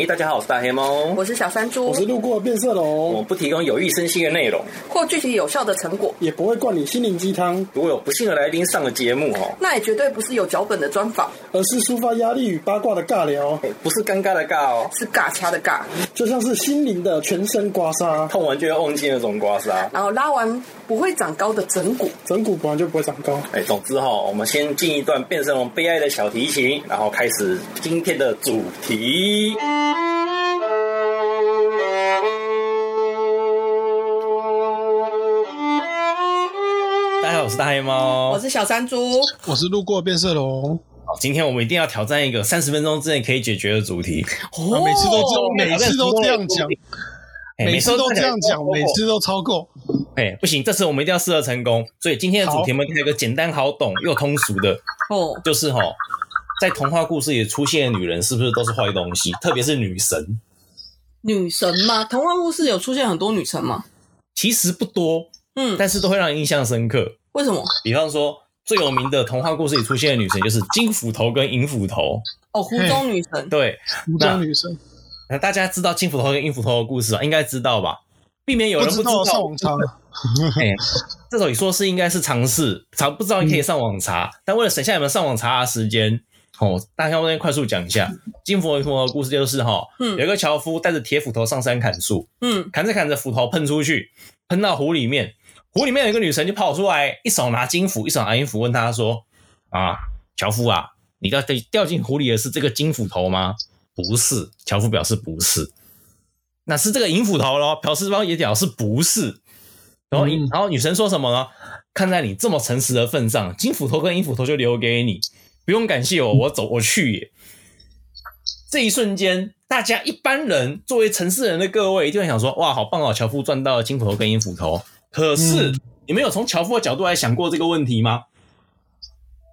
欸，大家好，我是大黑猫，我是小山猪，我是路过变色龙。我不提供有益身心的内容，或具体有效的成果，也不会灌你心灵鸡汤。如果有不幸的来宾上了节目哦，那也绝对不是有脚本的专访，而是抒发压力与八卦的尬聊。欸，不是尴尬的尬哦，是尬掐的尬，就像是心灵的全身刮痧，痛完就要忘记那种刮痧，然后拉完不会长高的整骨，整骨本来就不会长高。哎，总之哈，我们先进一段变色龙悲哀的小提琴，然后开始今天的主题。是大黑猫，我是小山猪，我是路过变色龙。好，今天我们一定要挑战一个三十分钟之内可以解决的主题。哦，每次都这样，每次都这样讲，每次都这样讲，每次都超过。哎，不行，这次我们一定要试着成功。所以今天的主题我们有一个简单好懂又通俗的哦，就是哈，在童话故事里出现的女人是不是都是坏东西？特别是女神。女神吗？童话故事有出现很多女神吗？其实不多，嗯，但是都会让人印象深刻。为什么？比方说最有名的童话故事里出现的女神就是金斧头跟银斧头。哦，湖中女神。对，湖中女神。那大家知道金斧头跟银斧头的故事吧？应该知道吧？避免有人不知道。不知道上网查。哎，这种你说是应该是尝试，查不知道你可以上网查。嗯、但为了省下你们上网查的时间。哦，大家我这边快速讲一下金斧头银斧头的故事，就是哈，嗯，有一个樵夫带着铁斧头上山砍树，嗯，砍着砍着斧头喷出去，喷到湖里面，湖里面有一个女神就跑出来，一手拿金斧，一手拿银斧，问他说：“啊，樵夫啊，你掉掉进湖里的是这个金斧头吗？”不是，樵夫表示不是，那是这个银斧头咯，表示方也表示不是，然后，嗯、然后女神说什么呢？看在你这么诚实的份上，金斧头跟银斧头就留给你。不用感谢我，我走，我去也。这一瞬间，大家一般人作为城市人的各位，一定会想说：哇，好棒哦！樵夫赚到了金斧头跟银斧头。可是，嗯、你们有从樵夫的角度来想过这个问题吗？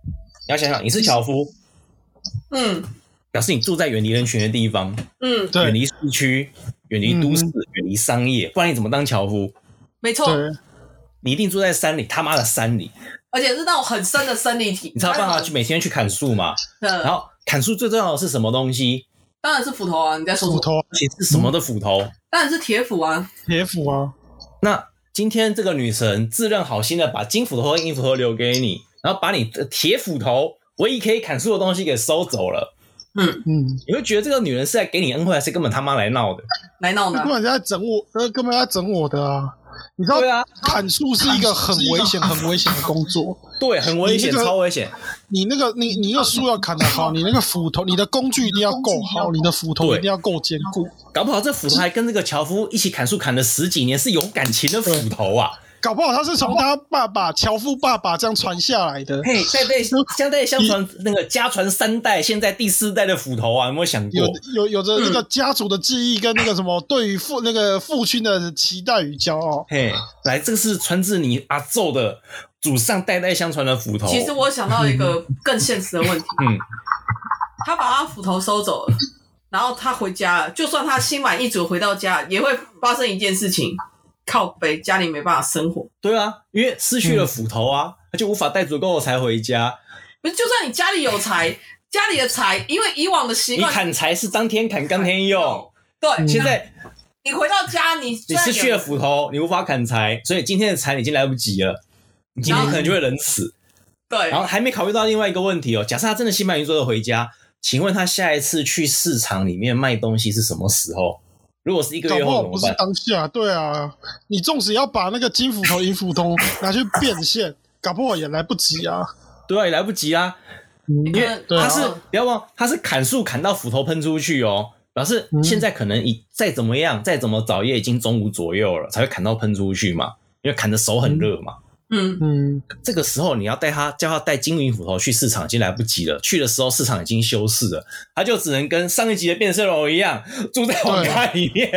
你要想想，你是樵夫，嗯，表示你住在远离人群的地方，嗯，远离市区，远离都市，远离商业，不然你怎么当樵夫？没错，你一定住在山里，他妈的山里。而且是那种很深的森林体，你才有办法去每天去砍树嘛。然后砍树最重要的是什么东西？当然是斧头啊！你在说斧头，而且是什么的斧头？当然是铁斧啊！铁斧啊！那今天这个女神自认好心的把金斧头和银斧头留给你，然后把你的铁斧头唯一可以砍树的东西给收走了。嗯嗯，你会觉得这个女人是在给你恩惠，还是根本他妈来闹的？来闹的，根本在整我，呃，根本在整我的啊！你知道，对啊，砍树是一个很危险、很危险的工作。对，很危险，超危险。你那个，你你那个树要砍得好，你那个斧头，你的工具一定要够好，你的斧头一定要够坚固。搞不好这斧头还跟这个樵夫一起砍树砍了十几年，是有感情的斧头啊。搞不好他是从他爸爸樵夫爸爸这样传下来的，嘿，代代相代相传，那个家传三代，现在第四代的斧头啊，有没有想过？有有有着那个家族的记忆跟那个什么对于父那个父亲的期待与骄傲。嘿，来，这个是传自你阿宙的祖上代代相传的斧头。其实我想到一个 更现实的问题，嗯，他把他斧头收走了，然后他回家了，就算他心满意足回到家，也会发生一件事情。靠背，家里没办法生活。对啊，因为失去了斧头啊，他、嗯、就无法带足够的柴回家。不是，就算你家里有柴，家里的柴，因为以往的习惯，你砍柴是当天砍，当天用。对，嗯、现在你回到家，你你失去了斧头，你无法砍柴，所以今天的柴已经来不及了，你今天可能就会冷死。对，然后还没考虑到另外一个问题哦，假设他真的心满意足的回家，请问他下一次去市场里面卖东西是什么时候？如果是一个月后，不是当下，对啊，你纵使要把那个金斧头、银斧头 拿去变现，搞不好也来不及啊。对啊，也来不及啊，因为他是不要忘，他是砍树砍到斧头喷出去哦，表示现在可能已再怎么样，再怎么早也已经中午左右了，才会砍到喷出去嘛，因为砍的手很热嘛。嗯嗯嗯，这个时候你要带他叫他带金银斧头去市场已经来不及了。去的时候市场已经休市了，他就只能跟上一集的变色龙一样住在网咖里面，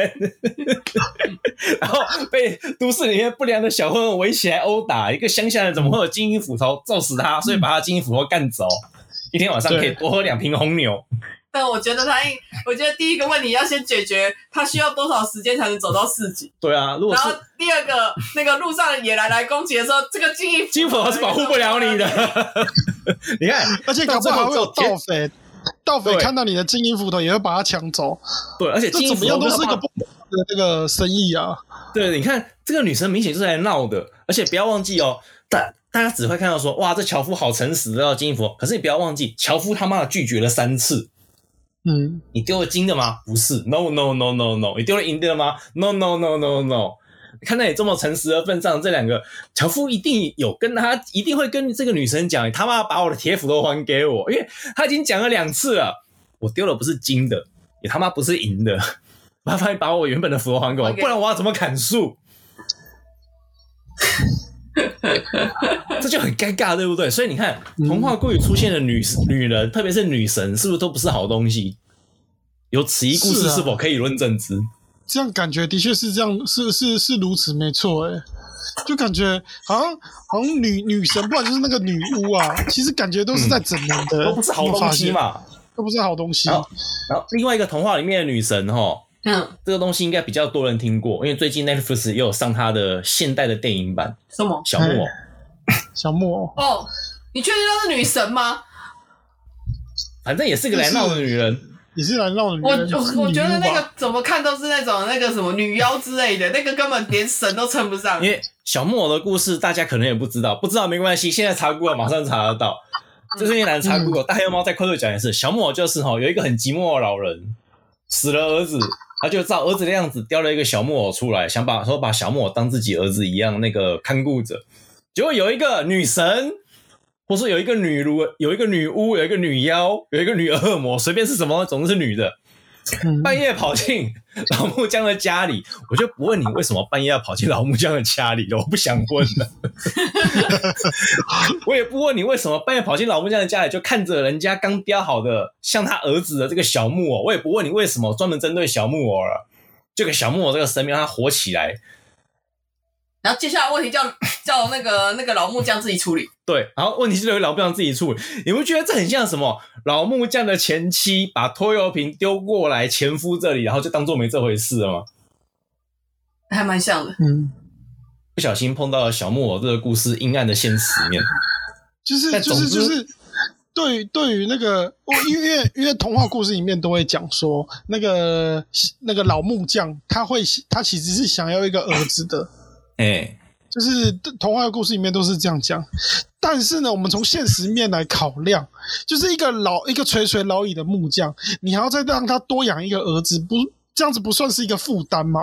然后被都市里面不良的小混混围起来殴打。一个乡下人怎么会有金银斧头揍死他？所以把他金银斧头干走，一天晚上可以多喝两瓶红牛。但我觉得他应，我觉得第一个问题要先解决，他需要多少时间才能走到四级？对啊，如果然后第二个，那个路上的野狼来攻击的时候，这个金斧头是保护不了你的。你看，而且搞不好还会有盗匪，盗匪看到你的金银斧头也会把它抢走。对，而且金银斧头都是一个不的这个生意啊。对，你看这个女生明显就是来闹的，而且不要忘记哦，大大家只会看到说，哇，这樵夫好诚实，要金银斧。可是你不要忘记，樵夫他妈的拒绝了三次。嗯，你丢了金的吗？不是，no no no no no。你丢了银的吗？no no no no no。看在你这么诚实的份上，这两个樵夫一定有跟他，一定会跟这个女生讲，你他妈把我的铁斧头还给我，因为他已经讲了两次了，我丢了不是金的，也他妈不是银的，麻烦你把我原本的斧头还给我，不然我要怎么砍树？这就很尴尬，对不对？所以你看，童话故事出现的女女人，特别是女神，是不是都不是好东西？有此一故事，是否可以论证之？这样感觉的确是这样，是是是如此，没错。哎，就感觉好像好像女女神，不然就是那个女巫啊，其实感觉都是在整人的，都不是好东西嘛，都不是好东西。然后，然后另外一个童话里面的女神，哈，嗯，这个东西应该比较多人听过，因为最近 Netflix 也有上它的现代的电影版，什么小木偶，小木偶。哦，你确定她是女神吗？反正也是个来闹的女人。也是来闹的女人？我我我觉得那个怎么看都是那种那个什么女妖之类的，那个根本连神都称不上。因为小木偶的故事大家可能也不知道，不知道没关系，现在查 Google 马上查得到。这是一难查 Google，大黑猫在快速讲一次。小木偶就是哈，有一个很寂寞的老人死了儿子，他就照儿子的样子雕了一个小木偶出来，想把说把小木偶当自己儿子一样那个看顾着。结果有一个女神。或说有一个女巫，有一个女巫，有一个女妖，有一个女恶魔，随便是什么，总之是女的。半夜跑进老木匠的家里，我就不问你为什么半夜要跑进老木匠的家里了，我不想问了。我也不问你为什么半夜跑进老木匠的家里，就看着人家刚雕好的像他儿子的这个小木偶，我也不问你为什么专门针对小木偶了，就给小木偶这个神明让他活起来。然后接下来问题叫叫那个那个老木匠自己处理。对，然后问题是由老木匠自己处理。你不觉得这很像什么？老木匠的前妻把拖油瓶丢过来前夫这里，然后就当做没这回事了吗？还蛮像的。嗯，不小心碰到了小木偶这个故事阴暗的现实面。就是就是就是，对对于那个，因为因为童话故事里面都会讲说，那个那个老木匠他会他其实是想要一个儿子的。哎、欸，就是童话的故事里面都是这样讲，但是呢，我们从现实面来考量，就是一个老一个垂垂老矣的木匠，你还要再让他多养一个儿子，不这样子不算是一个负担吗？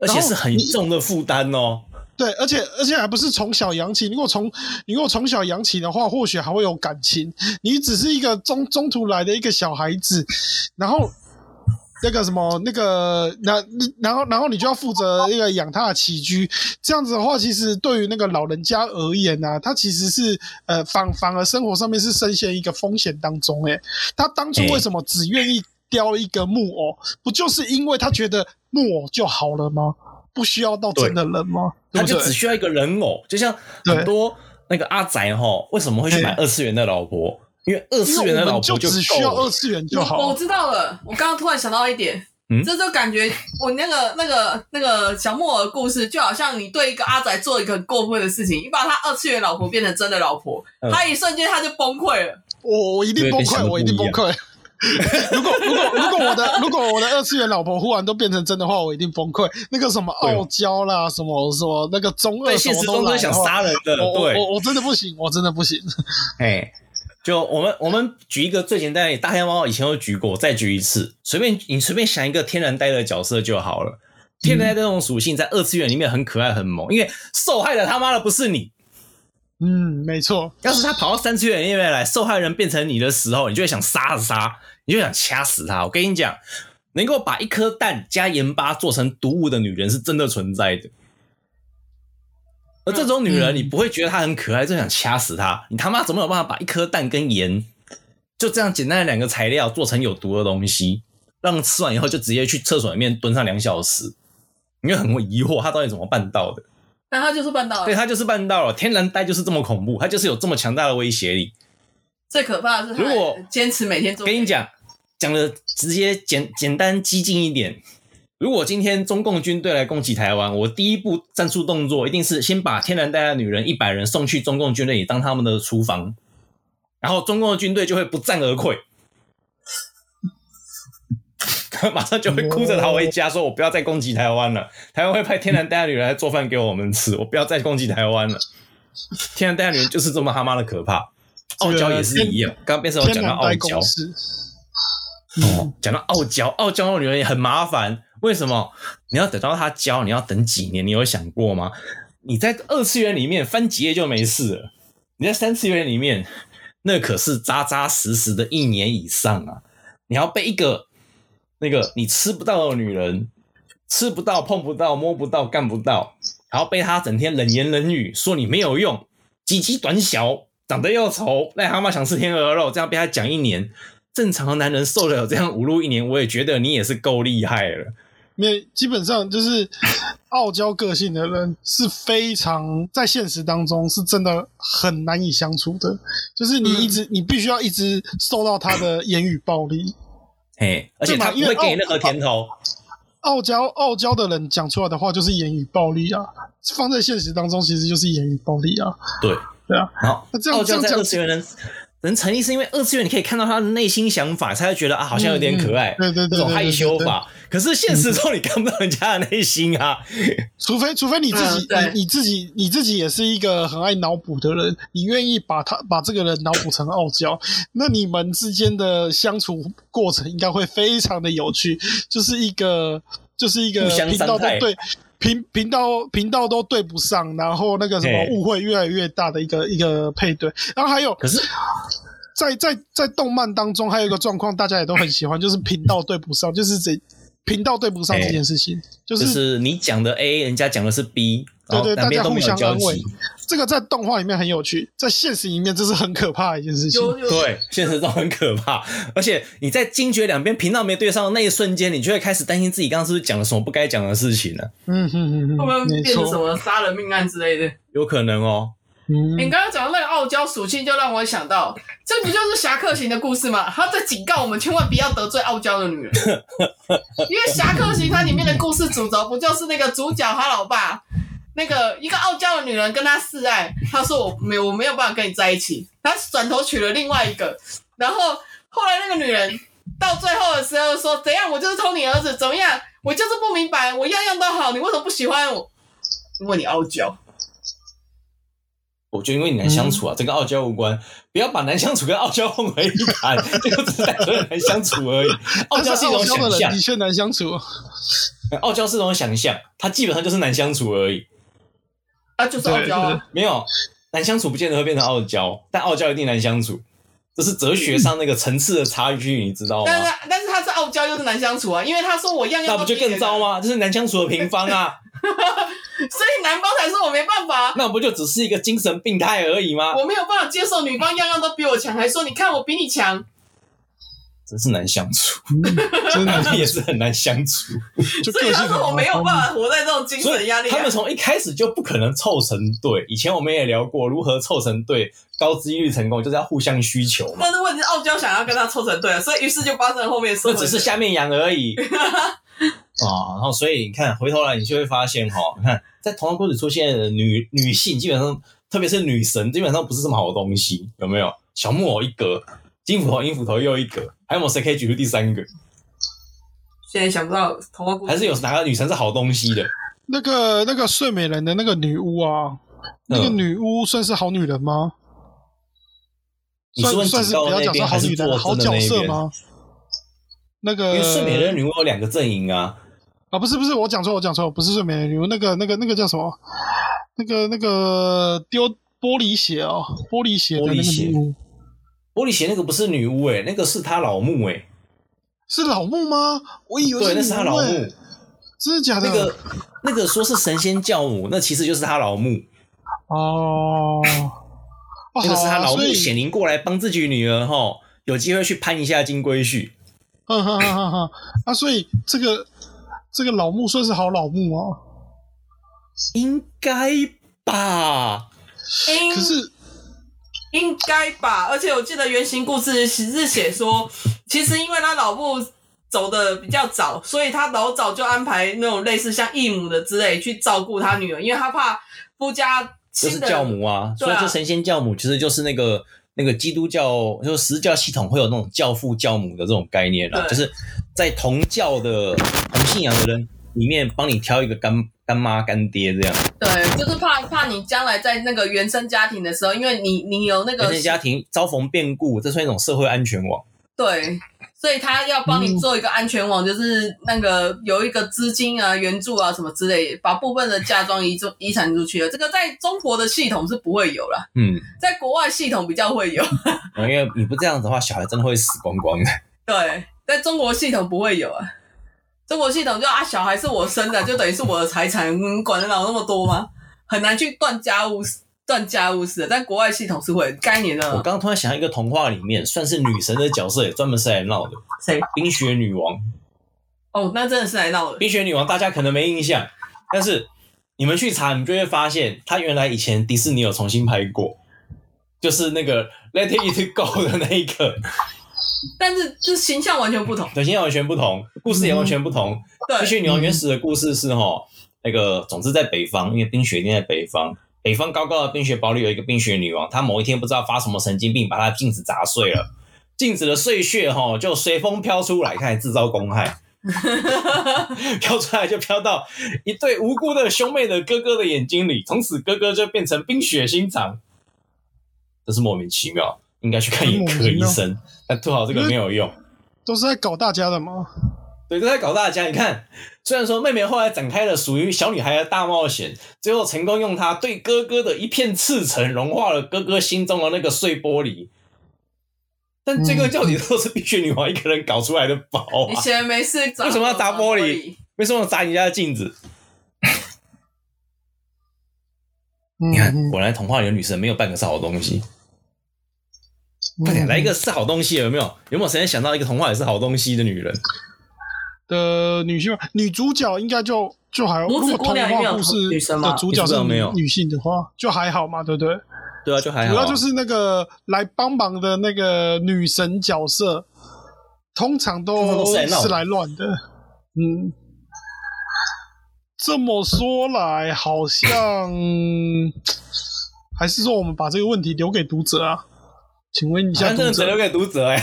而且是很重的负担哦。对，而且而且还不是从小养起，如果从你如果从小养起的话，或许还会有感情。你只是一个中中途来的一个小孩子，然后。那个什么，那个，那然后，然后你就要负责那个养他的起居，这样子的话，其实对于那个老人家而言呢、啊，他其实是呃反反而生活上面是深陷一个风险当中。诶，他当初为什么只愿意雕一个木偶，不就是因为他觉得木偶就好了吗？不需要到真的人吗？他就只需要一个人偶，就像很多那个阿宅哈，为什么会去买二次元的老婆？因为二次元的老婆就，就只需要二次元就好。我知道了，我刚刚突然想到一点，嗯，这就感觉我那个那个那个小木偶的故事，就好像你对一个阿仔做一个很过分的事情，你把他二次元老婆变成真的老婆，嗯、他一瞬间他就崩溃了。我我一定崩溃，我一定崩溃。如果如果如果我的如果我的二次元老婆忽然都变成真的话，我一定崩溃。那个什么傲娇啦，什么什么那个中二，现实中都想杀人的，我，我我真的不行，我真的不行。哎。就我们我们举一个最简单的，大黑猫以前有举过，再举一次，随便你随便想一个天然呆的角色就好了。天然呆这种属性在二次元里面很可爱很萌，因为受害的他妈的不是你。嗯，没错。要是他跑到三次元里面来，受害人变成你的时候，你就会想杀死他，你就想掐死他。我跟你讲，能够把一颗蛋加盐巴做成毒物的女人是真的存在的。而这种女人，你不会觉得她很可爱，就想掐死她。你他妈怎么有办法把一颗蛋跟盐就这样简单的两个材料做成有毒的东西，让吃完以后就直接去厕所里面蹲上两小时？你会很疑惑，她到底怎么办到的？但她就是办到了，对，她就是办到了。天然呆就是这么恐怖，她就是有这么强大的威胁力。最可怕的是，如果坚持每天做，跟你讲，讲的直接简简单激进一点。如果今天中共军队来攻击台湾，我第一步战术动作一定是先把天然呆的女人一百人送去中共军队里当他们的厨房，然后中共的军队就会不战而溃。马上就会哭着逃回家，说我不要再攻击台湾了。台湾会派天然呆的女人来做饭给我们吃，我不要再攻击台湾了。天然呆的女人就是这么他妈的可怕，傲娇也是一样。刚刚变成我讲到傲娇，哦，讲到傲娇，傲娇的女人也很麻烦。为什么？你要等到他教，你要等几年？你有想过吗？你在二次元里面翻几页就没事了，你在三次元里面，那可是扎扎实实的一年以上啊！你要被一个那个你吃不到的女人，吃不到、碰不到、摸不到、干不到，然后被她整天冷言冷语说你没有用，鸡鸡短小，长得又丑，癞蛤蟆想吃天鹅肉，这样被她讲一年，正常的男人受得了这样侮辱一年，我也觉得你也是够厉害了。因为基本上就是 傲娇个性的人是非常在现实当中是真的很难以相处的，就是你一直、嗯、你必须要一直受到他的言语暴力，嘿，而且他不会给你任何甜头。傲娇傲娇的人讲出来的话就是言语暴力啊，放在现实当中其实就是言语暴力啊。对对啊，好，那这样这样讲。人成立是因为二次元，你可以看到他的内心想法，才会觉得啊，好像有点可爱，对对对，这种害羞法。可是现实中你看不到人家的内心啊，除非除非你自己，你你自己你自己也是一个很爱脑补的人，你愿意把他把这个人脑补成傲娇，那你们之间的相处过程应该会非常的有趣，就是一个就是一个频道都对。频频道频道都对不上，然后那个什么误会越来越大的一个一个配对，然后还有，可是，在在在动漫当中还有一个状况，大家也都很喜欢，就是频道对不上，就是这频道对不上这件事情，就是、就是你讲的 A，人家讲的是 B。对对，大家互相安慰，这个在动画里面很有趣，在现实里面这是很可怕的一件事情。对，现实中很可怕，而且你在惊觉两边频道没对上的那一瞬间，你就会开始担心自己刚刚是不是讲了什么不该讲的事情呢？嗯哼哼哼，会不会变成什么杀人命案之类的？有可能哦。嗯，你刚刚讲的那个傲娇属性，就让我想到，这不就是侠客行的故事吗？他在警告我们，千万不要得罪傲娇的女人，因为侠客行它里面的故事主轴不就是那个主角他老爸？那个一个傲娇的女人跟他示爱，他说我没有我没有办法跟你在一起，他转头娶了另外一个，然后后来那个女人到最后的时候说怎样，我就是偷你儿子，怎么样，我就是不明白，我样样都好，你为什么不喜欢我？因为你傲娇。我就因为你难相处啊，这跟傲娇无关，不要把难相处跟傲娇混为一谈，这个只是单纯的难相处而已。傲娇是一种想象，的确难相处。傲娇是一种想象，它基本上就是难相处而已。啊，就是傲娇啊，没有难相处，不见得会变成傲娇，但傲娇一定难相处，这是哲学上那个层次的差距，你知道吗？但是，但是他是傲娇又是难相处啊，因为他说我样样，那不就更糟吗？这是难相处的平方啊，所以男方才说我没办法，那不就只是一个精神病态而已吗？我没有办法接受女方样样都比我强，还说你看我比你强。真是难相处，真的也是很难相处。所以他说我没有办法活在这种精神压力。他们从一开始就不可能凑成对。以前我们也聊过如何凑成对，高几率成功就是要互相需求嘛。但是问题是傲娇想要跟他凑成对，所以于是就发生了后面。那只是下面痒而已。啊，然后所以你看，回头来你就会发现哈，你看在童话故事出现的女女性，基本上特别是女神，基本上不是什么好的东西，有没有？小木偶一格。金斧头、银斧头又一格，还有没有谁可以举出第三个？现在想不到童话故事，还是有哪个女神是好东西的？那个那个睡美人的那个女巫啊，那个女巫算是好女人吗？嗯、算算是比较讲说好女人、好角色吗？那个因为睡美人女巫有两个阵营啊啊不是不是我讲错我讲错不是睡美人女巫那个那个那个叫什么？那个那个丢玻璃鞋哦玻璃鞋的那个女巫。玻璃鞋那个不是女巫诶、欸，那个是他老木诶、欸，是老木吗？我以为是、欸、对，那是他老木，真的假的？那个那个说是神仙教母，那其实就是他老木哦。那个是他老母显灵过来帮自己女儿齁，有机会去攀一下金龟婿。哈哈哈哈哈啊，所以这个这个老木算是好老木啊，应该吧？可是。应该吧，而且我记得原型故事是写说，其实因为他老木走的比较早，所以他老早就安排那种类似像义母的之类去照顾他女儿，因为他怕夫家就是教母啊，啊所以这神仙教母其实就是那个那个基督教就是十教系统会有那种教父教母的这种概念啦，就是在同教的同信仰的人里面帮你挑一个干干妈干爹这样。对，就是怕怕你将来在那个原生家庭的时候，因为你你有那个原生家庭遭逢变故，这算一种社会安全网。对。所以他要帮你做一个安全网，嗯、就是那个有一个资金啊、援助啊什么之类，把部分的嫁妆遗出遗产出去了。这个在中国的系统是不会有了，嗯，在国外系统比较会有。因为你不这样子的话，小孩真的会死光光的。对，在中国系统不会有啊。中国系统就啊，小孩是我生的，就等于是我的财产，你管得了那么多吗？很难去断家务事。断家务事，但国外系统是会概念的。我刚刚突然想到一个童话里面算是女神的角色，也专门是来闹的。谁？冰雪女王。哦，那真的是来闹的。冰雪女王大家可能没印象，但是你们去查，你就会发现，她原来以前迪士尼有重新拍过，就是那个 Let It Go 的那一个。但是，就形象完全不同。对，形象完全不同，故事也完全不同。嗯、对，冰雪女王原始的故事是哈，那个总之在北方，因为冰雪一定在北方。北方高高的冰雪堡里有一个冰雪女王，她某一天不知道发什么神经病，把她的镜子砸碎了，镜子的碎屑哈就随风飘出来，开始制造公害，飘出来就飘到一对无辜的兄妹的哥哥的眼睛里，从此哥哥就变成冰雪心肠，这是莫名其妙，应该去看眼科医生，但吐好这个没有用，都是在搞大家的吗？对，都在搞大家。你看，虽然说妹妹后来展开了属于小女孩的大冒险，最后成功用她对哥哥的一片赤诚融化了哥哥心中的那个碎玻璃，但这个到底都是冰雪女王一个人搞出来的宝啊！你闲没事，为什么要砸玻璃？为什么要砸你家的镜子？你看，果然童话里的女神没有半个是好东西。快点来一个是好东西，有没有？有没有谁想到一个童话也是好东西的女人？的女性女主角应该就就还好，如果童话故事的主角是女女性的话，就还好嘛，对不对？对啊，就还好。主要就是那个来帮忙的那个女神角色，通常都是来乱的。嗯，这么说来，好像 还是说我们把这个问题留给读者啊？请问一下，只留给读者哎。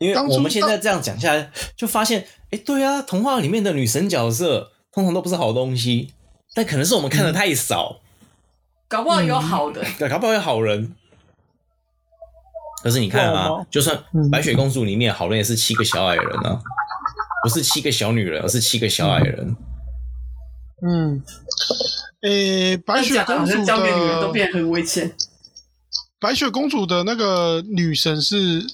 因为我们现在这样讲下来，就发现，哎，对啊，童话里面的女神角色通常都不是好东西，但可能是我们看的太少，搞不好有好的，对，搞不好有好人。可是你看啊，就算白雪公主里面好人也是七个小矮人啊，不是七个小女人，而是七个小矮人。嗯，诶，白雪公主交给女人都变得很危险。白雪公主的那个女神是。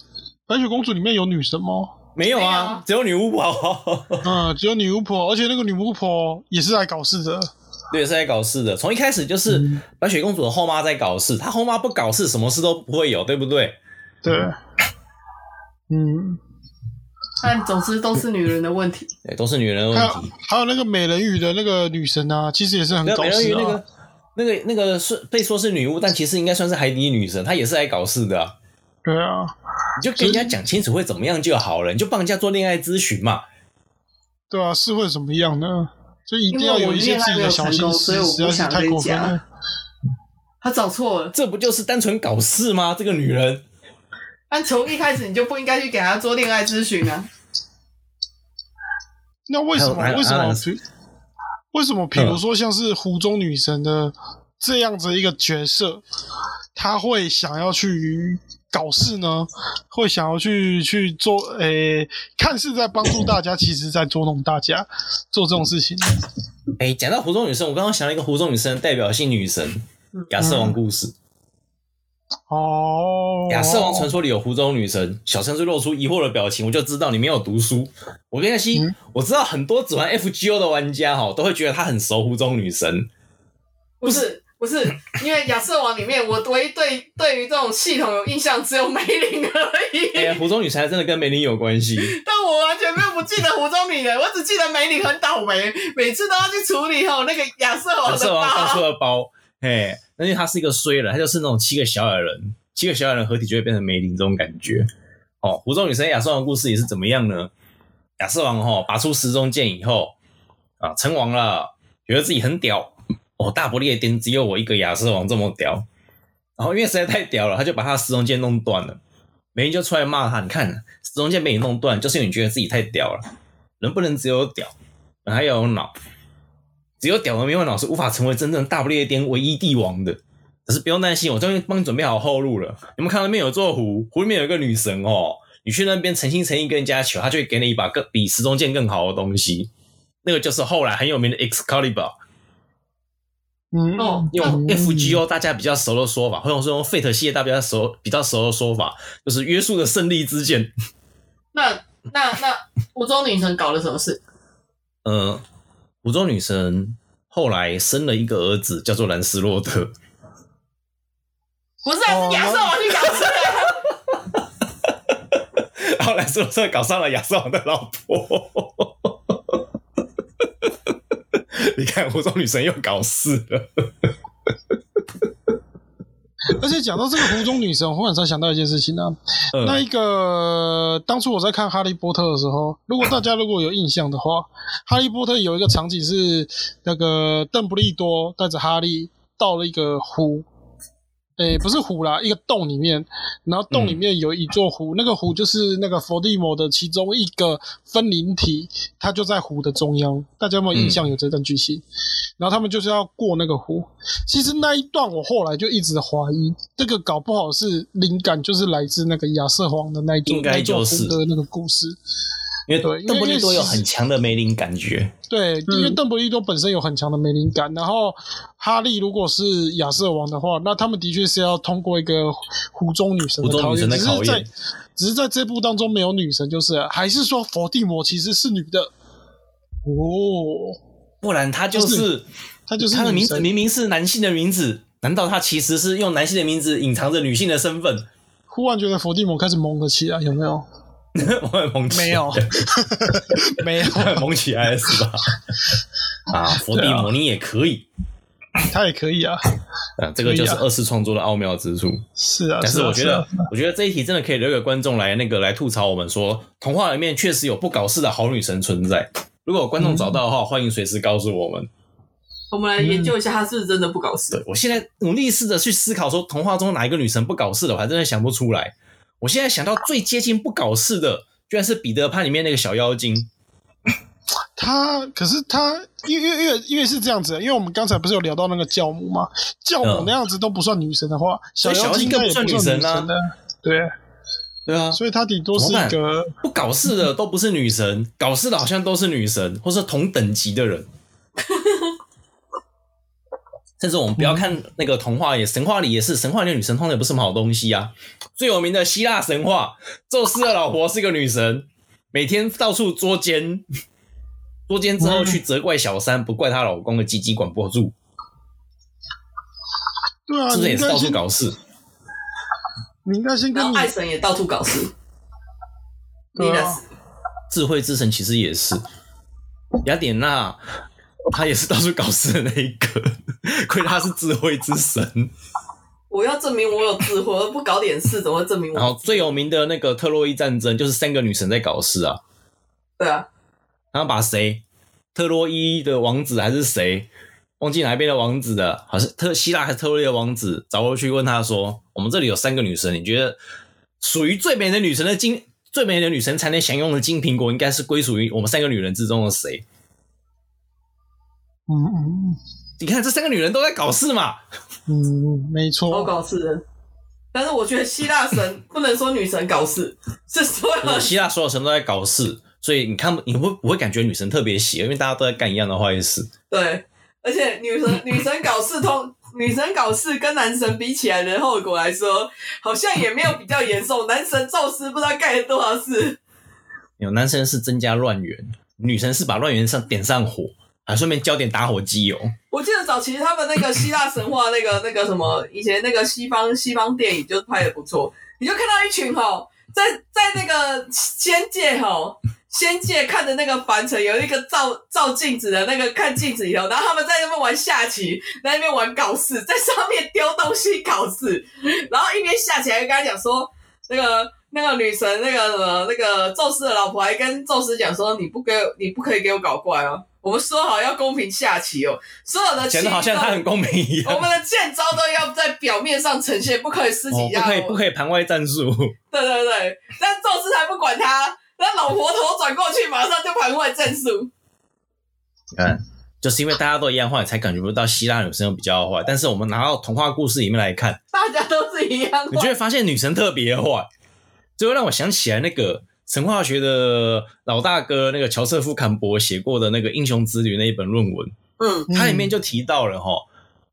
白雪公主里面有女神吗？没有啊，只有女巫婆。嗯，只有女巫婆，而且那个女巫婆也是来搞事的。对，是来搞事的。从一开始就是白雪公主的后妈在搞事，她后妈不搞事，什么事都不会有，对不对？对。嗯。但总之都是女人的问题。对，都是女人的问题。还有那个美人鱼的那个女神啊，其实也是很搞事的。那个那个那个是被说是女巫，但其实应该算是海底女神，她也是来搞事的。对啊。你就跟人家讲清楚会怎么样就好了，你就帮人家做恋爱咨询嘛。对啊，是会怎么样呢？就一定要有一些自己的小心思，实在是太过分了。他找错了，这不就是单纯搞事吗？这个女人，但从一开始你就不应该去给她做恋爱咨询啊。那为什么？为什么？为什么？比如说像是湖中女神的这样子一个角色，她会想要去。搞事呢，会想要去去做，诶、欸，看似在帮助大家，其实在捉弄大家做这种事情。诶、欸，讲到湖中女神，我刚刚想了一个湖中女神代表性女神亚瑟王故事。哦，亚瑟王传说里有湖中女神，小陈就露出疑惑的表情，我就知道你没有读书。我跟你说，我知道很多只玩 FGO 的玩家哈，都会觉得他很熟湖中女神，不是。不是，因为亚瑟王里面，我唯一对对于这种系统有印象只有梅林而已。哎、欸，湖中女神还真的跟梅林有关系，但我完全没有不记得湖中女人，我只记得梅林很倒霉，每次都要去处理哦那个亚瑟王的包。亚瑟王放出了包，嘿，那因为他是一个衰人，他就是那种七个小矮人，七个小矮人合体就会变成梅林这种感觉。哦，湖中女神亚瑟王故事也是怎么样呢？亚瑟王哈拔出十宗剑以后啊，成王了，觉得自己很屌。哦，大不列颠只有我一个亚瑟王这么屌。然后因为实在太屌了，他就把他的时钟剑弄断了。梅林就出来骂他，你看时钟剑被你弄断，就是因为你觉得自己太屌了。人不能只有屌，人还要有脑。只有屌而没有脑是无法成为真正大不列颠唯一帝王的。可是不用担心，我这边帮你准备好后路了。你们看到那边有座湖，湖里面有一个女神哦。你去那边诚心诚意跟人家求，他就会给你一把更比时钟剑更好的东西。那个就是后来很有名的 Excalibur。嗯哦，用 FGO 大家比较熟的说法，或者说用 Fate 系列大家比较熟比较熟的说法，就是约束的胜利之剑。那那那湖中女神搞了什么事？呃，湖中女神后来生了一个儿子，叫做兰斯洛特。不是，啊，是亚瑟王去搞事。然后兰斯洛特搞上了亚瑟王的老婆。你看，湖中女神又搞事了。而且讲到这个湖中女神，我忽然才想到一件事情呢、啊。嗯、那一个当初我在看《哈利波特》的时候，如果大家如果有印象的话，《哈利波特》有一个场景是那个邓布利多带着哈利到了一个湖。诶、欸，不是湖啦，一个洞里面，然后洞里面有一座湖，嗯、那个湖就是那个伏地魔的其中一个分灵体，它就在湖的中央。大家有没有印象？有这段剧情？嗯、然后他们就是要过那个湖。其实那一段我后来就一直怀疑，这个搞不好是灵感就是来自那个亚瑟王的那一座那座湖的那个故事。因为邓布利多有很强的梅林感觉，对，因为邓布利多本身有很强的梅林感，然后哈利如果是亚瑟王的话，那他们的确是要通过一个湖中女神的考验，只是在只是在这部当中没有女神，就是还是说伏地魔其实是女的。哦，不然他就是他就是他的名字明明是男性的名字，难道他其实是用男性的名字隐藏着女性的身份？忽然觉得伏地魔开始萌了起来，有没有？我很萌起来，没有，没有萌起来是吧？啊，伏地魔你也可以，他也可以啊。啊，这个就是二次创作的奥妙之处。是啊，但是我觉得，我觉得这一题真的可以留给观众来那个来吐槽我们说，童话里面确实有不搞事的好女神存在。如果观众找到的话，欢迎随时告诉我们。我们来研究一下，她是不是真的不搞事。对，我现在努力试着去思考，说童话中哪一个女神不搞事的，我还真的想不出来。我现在想到最接近不搞事的，居然是彼得潘里面那个小妖精。他可是他，因为因为因为是这样子，因为我们刚才不是有聊到那个教母吗？教母那样子都不算女神的话，嗯、小妖精更不算女神啊。对对啊，所以他顶多是一个不搞事的都不是女神，搞事的好像都是女神，或是同等级的人。甚至我们不要看那个童话也，也、嗯、神话里也是神话里的女神，通常也不是什么好东西啊。最有名的希腊神话，宙斯的老婆是一个女神，每天到处捉奸，捉奸之后去责怪小三，不怪她老公的鸡鸡管不住。对啊，是不是也是到处搞事？你应该先然后爱神也到处搞事。对啊，智慧之神其实也是雅典娜。她也是到处搞事的那一个，亏他是智慧之神。我要证明我有智慧，而不搞点事，怎么会证明我？然后最有名的那个特洛伊战争，就是三个女神在搞事啊。对啊，然后把谁？特洛伊的王子还是谁？忘记哪一边的王子的，好像特希腊还是特洛伊的王子，找过去问他说：“我们这里有三个女神，你觉得属于最美的女神的金，最美的女神才能享用的金苹果，应该是归属于我们三个女人之中的谁？”嗯嗯，你看这三个女人都在搞事嘛？嗯，没错，都搞事的。但是我觉得希腊神不能说女神搞事，是所有希腊所有神都在搞事，所以你看你会不会感觉女神特别邪？因为大家都在干一样的坏事。对，而且女神女神搞事通女神搞事跟男神比起来的后果来说，好像也没有比较严重。男神宙斯不知道干了多少事，有男神是增加乱源，女神是把乱源上点上火。还顺便浇点打火机油。我记得早期他们那个希腊神话，那个那个什么，以前那个西方西方电影就拍的不错。你就看到一群哈，在在那个仙界哈，仙界看的那个凡尘，有一个照照镜子的那个看镜子里头，然后他们在那边玩下棋，在那边玩搞事，在上面丢东西搞事，然后一边下棋还跟他讲说，那个那个女神，那个什么，那个宙斯的老婆还跟宙斯讲说：“你不给，你不可以给我搞怪哦。我们说好要公平下棋哦，所有的棋都好像他很公平一样。我们的剑招都要在表面上呈现，不可以私底下、哦，不可以不可以盘外战术。对对对，但宙斯还不管他，那老婆头转过去，马上就盘外战术。嗯，就是因为大家都一样坏，才感觉不到希腊女生比较坏。但是我们拿到童话故事里面来看，大家都是一样坏，你就会发现女神特别坏。就会让我想起来那个神话学的老大哥，那个乔瑟夫·坎伯写过的那个《英雄之旅》那一本论文。嗯，它里面就提到了哈，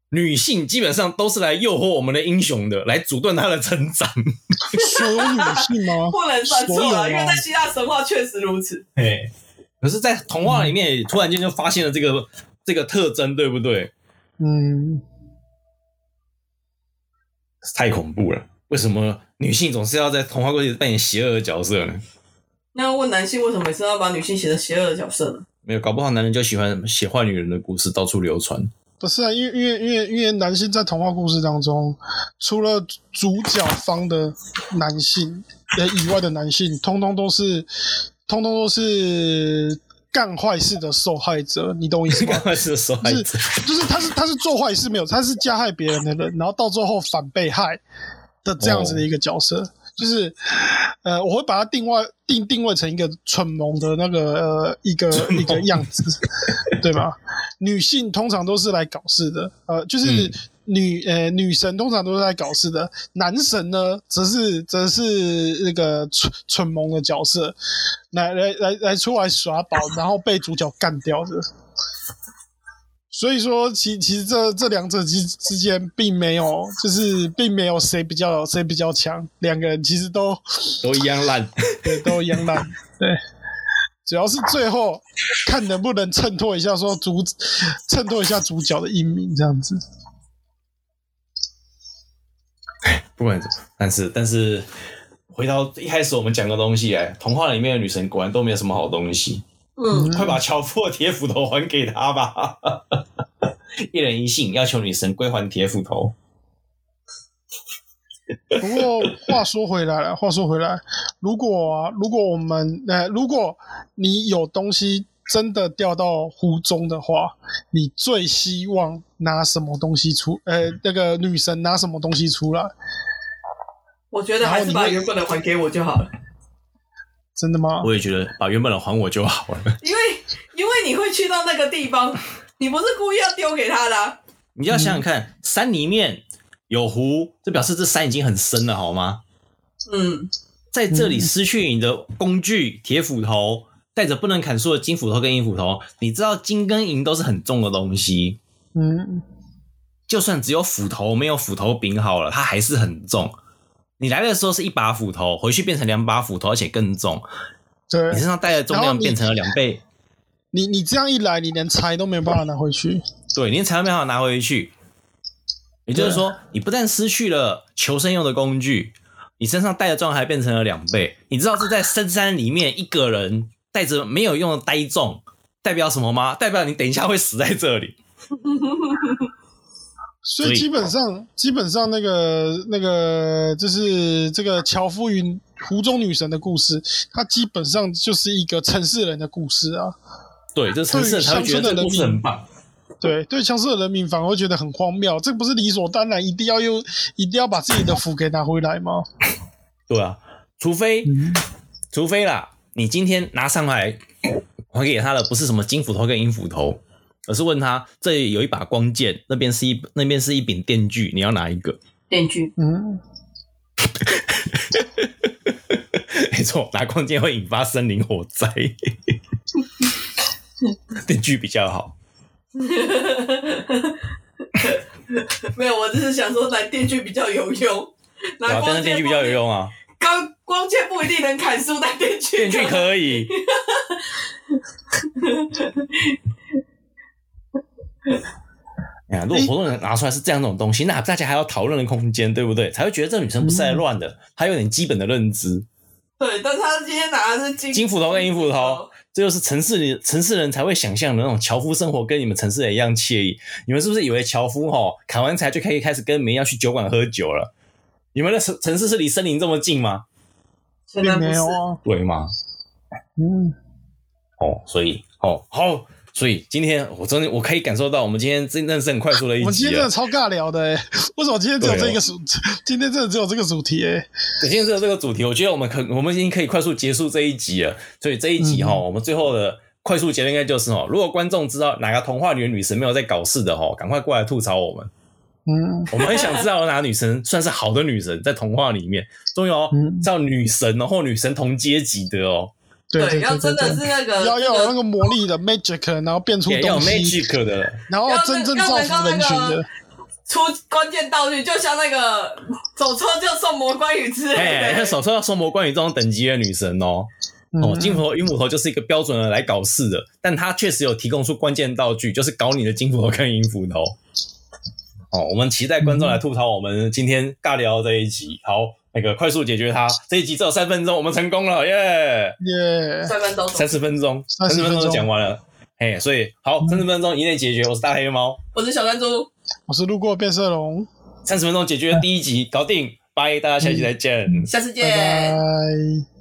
女性基本上都是来诱惑我们的英雄的，来阻断他的成长。所有女性吗？不能算错了，因为在希腊神话确实如此。哎，可是，在童话里面突然间就发现了这个这个特征，对不对？嗯，太恐怖了。为什么女性总是要在童话故事里扮演邪恶的角色呢？那要问男性为什么每次要把女性写成邪恶的角色呢？没有，搞不好男人就喜欢写坏女人的故事到处流传。不是啊，因为因为因为因为男性在童话故事当中，除了主角方的男性呃以外的男性，通通都是通通都是干坏事的受害者。你懂我意思吗？干坏事的受害者，就是就是他是他是做坏事没有，他是加害别人的人，然后到最后反被害。的这样子的一个角色，oh. 就是，呃，我会把它定位定定位成一个蠢萌的那个呃一个一个样子，对吧？女性通常都是来搞事的，呃，就是女、嗯、呃女神通常都是来搞事的，男神呢则是则是那个蠢蠢萌的角色，来来来来出来耍宝，然后被主角干掉的。所以说，其其实这这两者之之间并没有，就是并没有谁比较谁比较强，两个人其实都都一样烂，对，都一样烂，对，主要是最后看能不能衬托一下说主衬托一下主角的英明这样子。不管怎么，但是但是回到一开始我们讲的东西，哎，童话里面的女神果然都没有什么好东西。嗯，快把樵夫的铁斧头还给他吧！一人一信，要求女神归还铁斧头。不过话说回来了，话说回来，如果啊，如果我们呃，如果你有东西真的掉到湖中的话，你最希望拿什么东西出？呃，那个女神拿什么东西出来？我觉得还是把原本的还给我就好了。真的吗？我也觉得把原本的还我就好了。因为因为你会去到那个地方，你不是故意要丢给他的啊。你要想想看，嗯，山里面有湖，这表示这山已经很深了，好吗？嗯，在这里失去你的工具铁斧头，带着不能砍树的金斧头跟银斧头，你知道金跟银都是很重的东西。嗯，就算只有斧头没有斧头柄好了，它还是很重。你来的时候是一把斧头，回去变成两把斧头，而且更重。对，你身上带的重量变成了两倍。你你这样一来，你连财都没有办法拿回去。对，你连财都没办法拿回去。也就是说，你不但失去了求生用的工具，你身上带的重量还变成了两倍。你知道是在深山里面一个人带着没有用的呆重，代表什么吗？代表你等一下会死在这里。所以基本上，基本上那个那个就是这个樵夫与湖中女神的故事，它基本上就是一个城市人的故事啊。对，这城市人才会觉得这故事很棒。对，对，乡村的人民反而会觉得很荒谬。这不是理所当然，一定要用，一定要把自己的斧给拿回来吗？对啊，除非，嗯、除非啦，你今天拿上来还给他的不是什么金斧头跟银斧头。而是问他，这里有一把光剑，那边是一那边是一柄电锯，你要哪一个？电锯。嗯，没错，拿光剑会引发森林火灾，电锯比较好。没有，我只是想说，拿电锯比较有用。拿光剑电锯比较有用啊。光光剑不一定能砍树，但电锯电锯可以。哎呀，如果活动人拿出来是这样一种东西，那大家还要讨论的空间，对不对？才会觉得这个女生不是来乱的，她有点基本的认知。对，但她今天拿的是金金斧头跟银斧头，这就是城市里城市人才会想象的那种樵夫生活，跟你们城市人一样惬意。你们是不是以为樵夫吼砍完柴就可以开始跟别人要去酒馆喝酒了？你们的城城市是离森林这么近吗？现在没有啊。对吗？嗯，哦，所以哦好，所以今天我真的我可以感受到，我们今天真的是很快速的一集我们今天真的超尬聊的哎，为什么今天只有这个主？今天真的只有这个主题哎。今天只有这个主题，我觉得我们可我们已经可以快速结束这一集了。所以这一集哈，我们最后的快速结论应该就是哦，如果观众知道哪个童话里的女神没有在搞事的哈，赶快过来吐槽我们。嗯，我们很想知道哪个女神算是好的女神，在童话里面，终于哦，叫女神，然后女神同阶级的哦。对，要真的是那个要要有那个魔力的 magic，然后变出东西，要 magic 的，然后真正造福人群的。出关键道具，就像那个手抽就送魔关羽之类的。哎，那手抽要送魔关羽这种等级的女神哦。哦，金斧头、银斧头就是一个标准的来搞事的，但他确实有提供出关键道具，就是搞你的金斧头跟银斧头。哦，我们期待观众来吐槽我们今天尬聊这一集。好，那个快速解决它。这一集只有三分钟，我们成功了，耶耶！三分钟，三十分钟，三十分钟就讲完了。嘿，所以好，三十分钟以内解决。我是大黑猫，我是小山猪，我是路过变色龙。三十分钟解决第一集，搞定，拜，大家下期再见，下次见。拜拜。